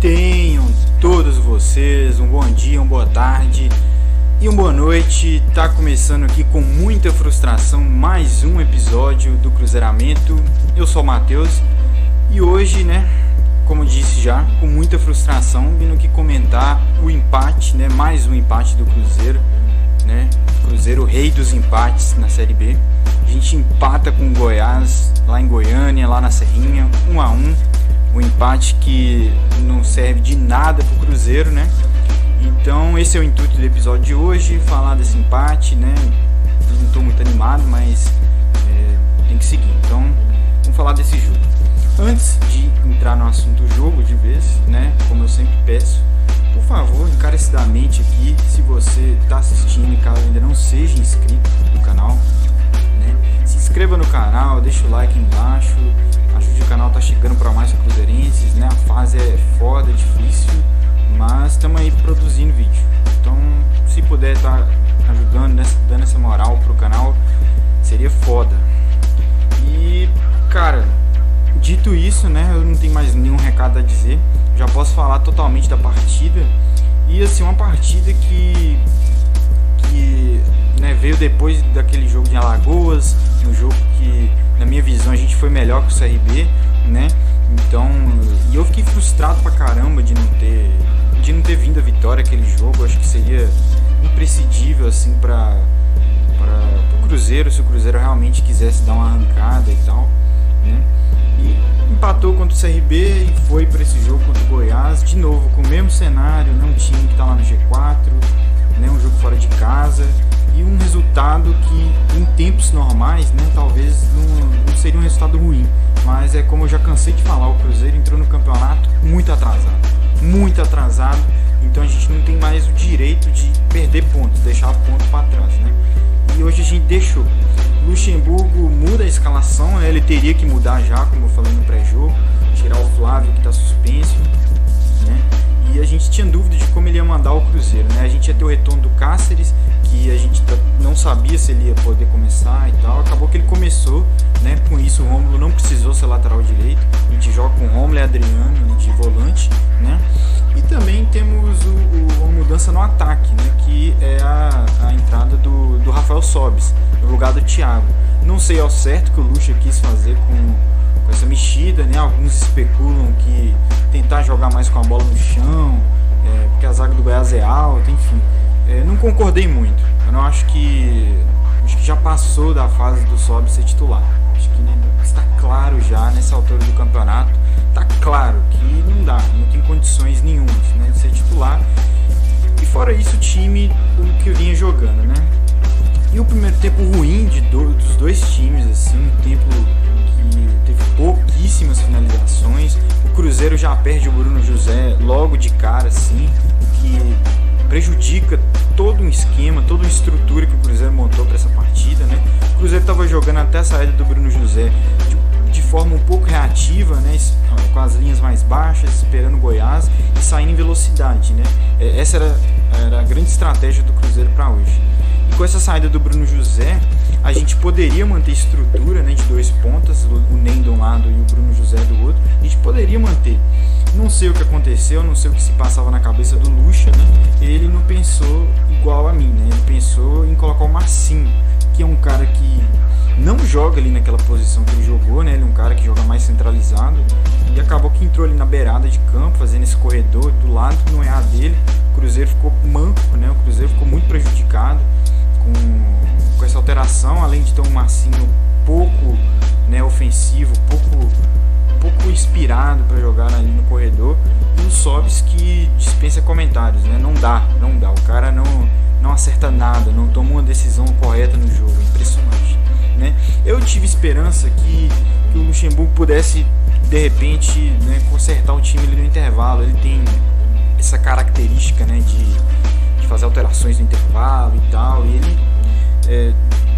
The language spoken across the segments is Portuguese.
Tenham todos vocês um bom dia, uma boa tarde e uma boa noite. Tá começando aqui com muita frustração mais um episódio do Cruzeiramento. Eu sou o Matheus e hoje, né, como disse já, com muita frustração, vindo aqui comentar o empate, né, mais um empate do Cruzeiro, né? Cruzeiro rei dos empates na Série B. A gente empata com o Goiás lá em Goiânia, lá na Serrinha, um a um um empate que não serve de nada para o Cruzeiro, né? Então esse é o intuito do episódio de hoje, falar desse empate, né? não estou muito animado, mas é, tem que seguir. Então vamos falar desse jogo. Antes de entrar no assunto do jogo de vez, né? Como eu sempre peço, por favor, encarecidamente aqui, se você está assistindo e caso ainda não seja inscrito no canal, né? Se inscreva no canal, deixa o like embaixo Ajude o canal tá chegando para mais cruzeirenses, né? A fase é foda, difícil, mas estamos aí produzindo vídeo. Então, se puder tá ajudando, né? dando essa moral pro canal, seria foda. E, cara, dito isso, né? Eu não tenho mais nenhum recado a dizer. Já posso falar totalmente da partida. E assim, uma partida que que né, veio depois daquele jogo de Alagoas, no jogo que na minha visão, a gente foi melhor que o CRB, né? Então, e eu fiquei frustrado pra caramba de não ter de não ter vindo a vitória aquele jogo. Acho que seria imprescindível assim para para o Cruzeiro, se o Cruzeiro realmente quisesse dar uma arrancada e tal, né? E empatou contra o CRB e foi para esse jogo contra o Goiás, de novo com o mesmo cenário, né? um time que está lá no G4, né? um jogo fora de casa e um resultado que em tempos normais, né, talvez não, não, seria um resultado ruim, mas é como eu já cansei de falar, o Cruzeiro entrou no campeonato muito atrasado, muito atrasado, então a gente não tem mais o direito de perder pontos, deixar ponto para trás, né? E hoje a gente deixou. Luxemburgo muda a escalação, né? ele teria que mudar já, como eu falei no pré-jogo, tirar o Flávio que está suspenso, né? Tinha dúvida de como ele ia mandar o Cruzeiro, né? A gente ia ter o retorno do Cáceres, que a gente não sabia se ele ia poder começar e tal. Acabou que ele começou, né? Com isso o Rômulo não precisou ser lateral direito. A gente joga com o Rômulo e Adriano de volante, né? E também temos o, o, uma mudança no ataque, né? Que é a, a entrada do, do Rafael Sobes, no lugar do Thiago. Não sei ao certo que o Lucha quis fazer com essa mexida, né? Alguns especulam que tentar jogar mais com a bola no chão, é, porque a zaga do Goiás é alta, enfim. É, não concordei muito. Eu não acho que. Acho que já passou da fase do Sobe ser titular. Acho que né, está claro já nessa altura do campeonato. Está claro que não dá, não tem condições nenhumas né, de ser titular. E fora isso, o time o que vinha jogando, né? E o primeiro tempo ruim de do, dos dois times, assim, um tempo que teve pouquíssimas finalizações. O Cruzeiro já perde o Bruno José logo de cara, assim, o que prejudica todo um esquema, toda uma estrutura que o Cruzeiro montou para essa partida, né? O Cruzeiro estava jogando até a saída do Bruno José de, de, forma um pouco reativa, né? Com as linhas mais baixas, esperando o Goiás e saindo em velocidade, né? É, essa era, era a grande estratégia do Cruzeiro para hoje. E com essa saída do Bruno José, a gente poderia manter estrutura né, de dois pontas, o Ney de um lado e o Bruno José do outro. A gente poderia manter. Não sei o que aconteceu, não sei o que se passava na cabeça do Lucha, né? Ele não pensou igual a mim, né? Ele pensou em colocar o Marcinho, que é um cara que não joga ali naquela posição que ele jogou, né? Ele é um cara que joga mais centralizado e acabou que entrou ali na beirada de campo, fazendo esse corredor do lado que não é a dele. O Cruzeiro ficou manco, né? O Cruzeiro ficou muito prejudicado com com essa alteração, além de ter um Marcinho pouco né, ofensivo, pouco, pouco inspirado para jogar ali no corredor, e o Sobis que dispensa comentários, né? Não dá, não dá. O cara não, não acerta nada, não toma uma decisão correta no jogo, impressionante. Né? Eu tive esperança que, que o Luxemburgo pudesse de repente né, consertar o time no intervalo. Ele tem essa característica né, de, alterações no intervalo e tal, e ele é,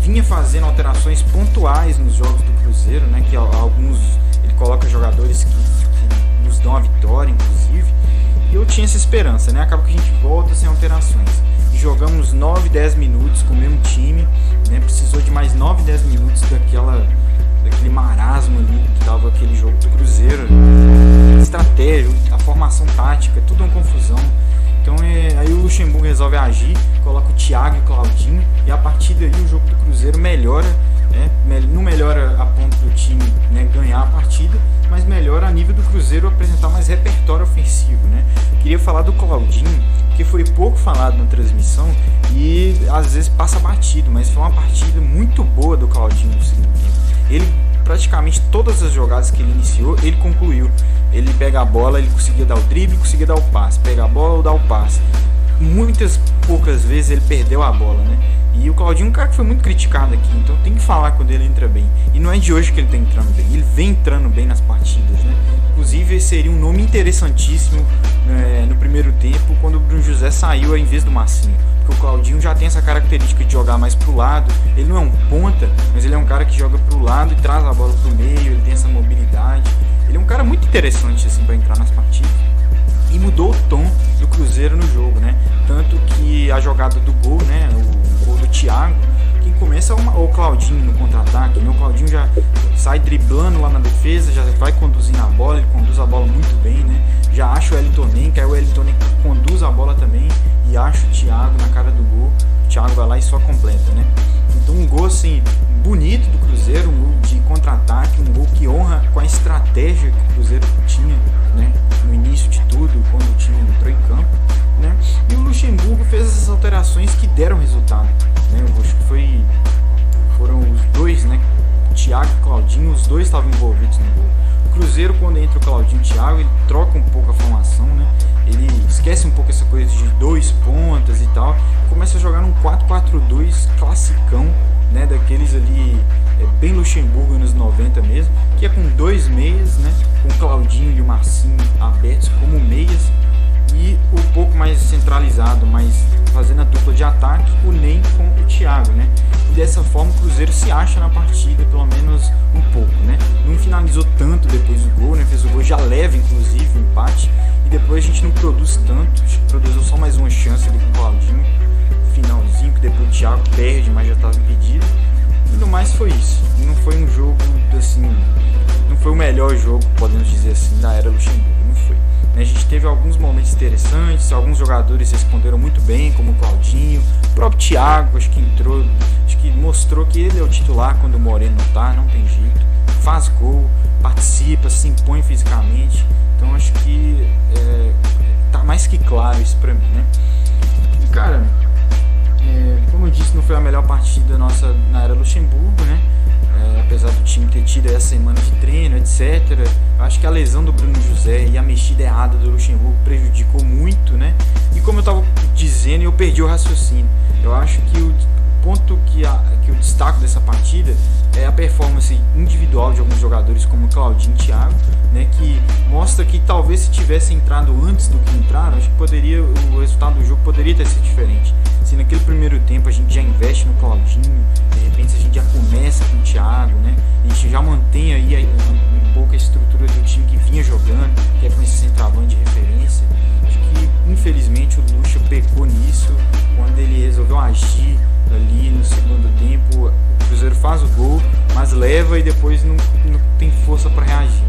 vinha fazendo alterações pontuais nos jogos do Cruzeiro, né? Que alguns ele coloca jogadores que, que nos dão a vitória, inclusive. E eu tinha essa esperança, né? Acaba que a gente volta sem alterações. E jogamos 9, 10 minutos com o mesmo time, né? Precisou de mais 9, 10 minutos daquela daquele marasmo ali que dava aquele jogo do Cruzeiro. A estratégia, a formação tática, tudo uma confusão. Luxemburgo resolve agir, coloca o Thiago e o Claudinho, e a partir daí o jogo do Cruzeiro melhora, né? não melhora a ponto do time né, ganhar a partida, mas melhora a nível do Cruzeiro apresentar mais repertório ofensivo. Né? Queria falar do Claudinho, que foi pouco falado na transmissão e às vezes passa batido, mas foi uma partida muito boa do Claudinho no segundo tempo. Ele praticamente todas as jogadas que ele iniciou, ele concluiu. Ele pega a bola, ele conseguia dar o drible, conseguia dar o passe, pega a bola ou dar o passe. Muitas poucas vezes ele perdeu a bola, né? E o Claudinho é um cara que foi muito criticado aqui, então tem que falar quando ele entra bem. E não é de hoje que ele está entrando bem, ele vem entrando bem nas partidas, né? Inclusive seria um nome interessantíssimo é, no primeiro tempo quando o Bruno José saiu ao invés do Massinho porque o Claudinho já tem essa característica de jogar mais pro lado. Ele não é um ponta, mas ele é um cara que joga pro lado e traz a bola pro meio, ele tem essa mobilidade. Ele é um cara muito interessante assim para entrar nas partidas. E mudou o tom do Cruzeiro no jogo, né? Tanto que a jogada do gol, né, o gol do Thiago, quem começa é o Claudinho no contra-ataque. Né? O Claudinho já sai driblando lá na defesa, já vai conduzindo a bola, ele conduz a bola muito bem, né? Já acha o Elton que aí o Elton conduz a bola também e acha o Thiago na cara do gol. O Thiago vai lá e só completa, né? Então um gol assim bonito do Cruzeiro, um gol de contra-ataque, um gol que honra com a estratégia que o Cruzeiro tinha, né? No início de tudo, quando o time entrou em campo, né? E o Luxemburgo fez essas alterações que deram resultado, né? Eu acho que foi foram os dois, né? Thiago e Claudinho, os dois estavam envolvidos no gol. Cruzeiro, quando entra o Claudinho e o Thiago, ele troca um pouco a formação, né? Ele esquece um pouco essa coisa de dois pontas e tal, começa a jogar num 4-4-2 classicão, né? Daqueles ali, é, bem Luxemburgo nos 90 mesmo, que é com dois meias, né? Com Claudinho e o Marcinho abertos como meias e um pouco mais centralizado, mas fazendo a dupla de ataque, o Ney com o Thiago, né? E dessa forma o Cruzeiro se acha na partida, pelo menos um pouco, né? Não finalizou tanto depois do gol, né? Fez o gol já leve, inclusive, o empate. E depois a gente não produz tanto, a gente produziu só mais uma chance ali com o Claudinho. Finalzinho, que depois o Thiago perde, mas já estava impedido. E no mais foi isso. Não foi um jogo assim. Não foi o melhor jogo, podemos dizer assim, da era Luxemburgo. Não foi. A gente teve alguns momentos interessantes, alguns jogadores responderam muito bem, como o Claudinho, o próprio Thiago, acho que entrou, acho que mostrou que ele é o titular quando o Moreno não tá, não tem jeito, faz gol, participa, se impõe fisicamente, então acho que é, tá mais que claro isso pra mim, né? E cara, é, como eu disse, não foi a melhor partida nossa na era Luxemburgo, né? É, apesar do time ter tido essa semana de treino, etc. Eu acho que a lesão do Bruno José e a mexida errada do Luxemburgo prejudicou muito, né? E como eu estava dizendo, eu perdi o raciocínio. Eu acho que o ponto que, a, que eu destaco dessa partida é a performance individual de alguns jogadores como Claudinho e Thiago, né, que mostra que talvez se tivesse entrado antes do que entraram, acho que poderia o resultado do jogo poderia ter sido diferente. Se naquele primeiro tempo a gente já investe no Claudinho, de repente a gente já começa com o Thiago, né, a gente já mantém aí um, um pouco a estrutura do time que vinha jogando, que é com esse centroavante de referência. Acho que infelizmente o Lucha pecou nisso quando ele resolveu agir ali no segundo tempo. O Cruzeiro faz o gol, mas leva e depois não, não tem força para reagir.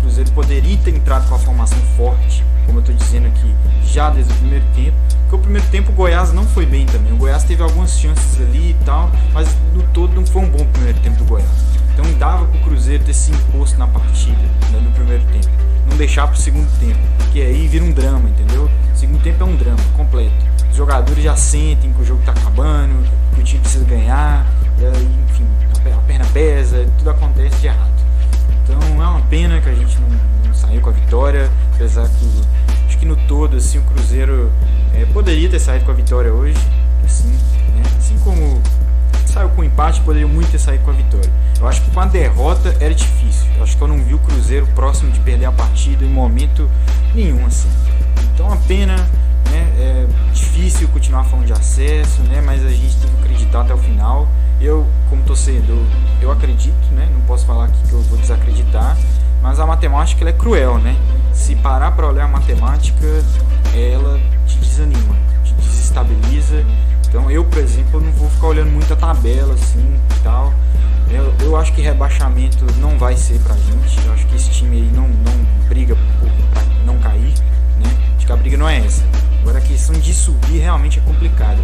Cruzeiro poderia ter entrado com a formação forte, como eu estou dizendo aqui, já desde o primeiro tempo. Porque o primeiro tempo o Goiás não foi bem também. O Goiás teve algumas chances ali e tal, mas no todo não foi um bom primeiro tempo do Goiás. Então dava para o Cruzeiro ter se imposto na partida né, no primeiro tempo. Não deixar para o segundo tempo, porque aí vira um drama, entendeu? O segundo tempo é um drama completo. Os jogadores já sentem que o jogo está acabando, que o time precisa ganhar, e aí, enfim, a perna pesa, tudo acontece de errado. É uma pena que a gente não, não saiu com a vitória, apesar que acho que no todo assim, o Cruzeiro é, poderia ter saído com a vitória hoje, assim, né? assim como saiu com empate, poderia muito ter saído com a vitória. Eu acho que com a derrota era difícil. Eu acho que eu não vi o Cruzeiro próximo de perder a partida em momento nenhum assim. Então uma pena difícil continuar falando de acesso, né? Mas a gente tem que acreditar até o final. Eu, como torcedor, eu acredito, né? Não posso falar aqui que eu vou desacreditar, mas a matemática ela é cruel, né? Se parar para olhar a matemática, ela te desanima, te desestabiliza. Então eu, por exemplo, não vou ficar olhando muito a tabela assim e tal. Eu, eu acho que rebaixamento não vai ser pra gente. Eu acho que esse time aí não, não briga pra não cair. Né? não é essa. Agora a questão de subir realmente é complicada.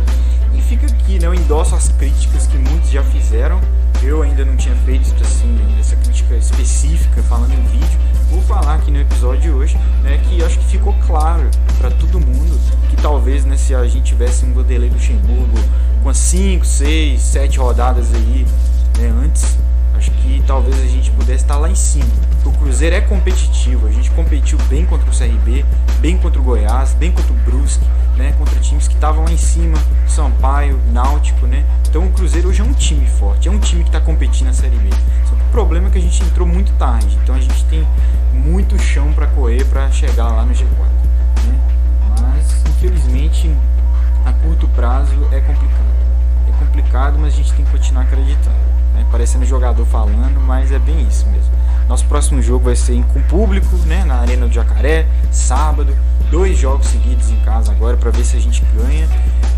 E fica aqui, né? Eu endosso as críticas que muitos já fizeram. Eu ainda não tinha feito assim, essa crítica específica falando em vídeo. Vou falar aqui no episódio de hoje, né? Que acho que ficou claro para todo mundo que talvez, né, se a gente tivesse um do Luxemburgo com 5, 6, 7 rodadas aí né, antes, que talvez a gente pudesse estar lá em cima. O Cruzeiro é competitivo, a gente competiu bem contra o CRB, bem contra o Goiás, bem contra o Brusque, né, contra times que estavam lá em cima, Sampaio, Náutico, né? Então o Cruzeiro hoje é um time forte, é um time que está competindo na Série B. Só que o problema é que a gente entrou muito tarde, então a gente tem muito chão para correr para chegar lá no G4, né? Mas infelizmente a curto prazo é complicado. É complicado, mas a gente tem que continuar acreditando. Né? Parecendo jogador falando, mas é bem isso mesmo. Nosso próximo jogo vai ser com público, né, na Arena do Jacaré, sábado. Dois jogos seguidos em casa agora para ver se a gente ganha.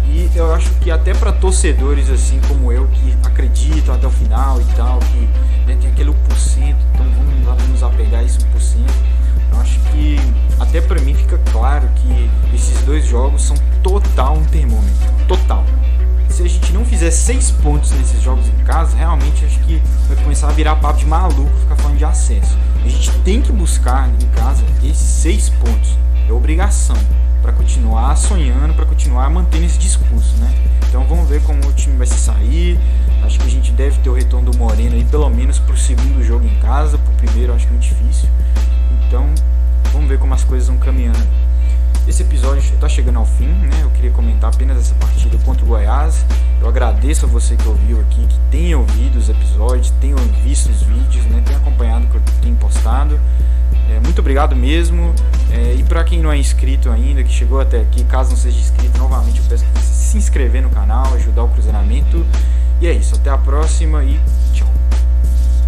E eu acho que até para torcedores assim como eu que acreditam até o final e tal, que né, tem aquele 1%, então vamos, vamos apegar esse 1%. Eu acho que até para mim fica claro que esses dois jogos são total um termômetro, total se a gente não fizer seis pontos nesses jogos em casa, realmente acho que vai começar a virar papo de maluco ficar falando de acesso. A gente tem que buscar em casa esses seis pontos. É obrigação para continuar sonhando, para continuar mantendo esse discurso, né? Então vamos ver como o time vai se sair. Acho que a gente deve ter o retorno do Moreno aí pelo menos pro segundo jogo em casa, pro primeiro acho que é muito difícil. Então vamos ver como as coisas vão caminhando. Esse episódio está chegando ao fim, né? Eu queria comentar apenas essa partida contra o Goiás. Eu agradeço a você que ouviu aqui, que tenha ouvido os episódios, tenha visto os vídeos, né? Tenha acompanhado o que eu tenho postado. É, muito obrigado mesmo. É, e para quem não é inscrito ainda, que chegou até aqui, caso não seja inscrito, novamente eu peço que se inscrever no canal, ajudar o cruzeiramento. E é isso, até a próxima e tchau.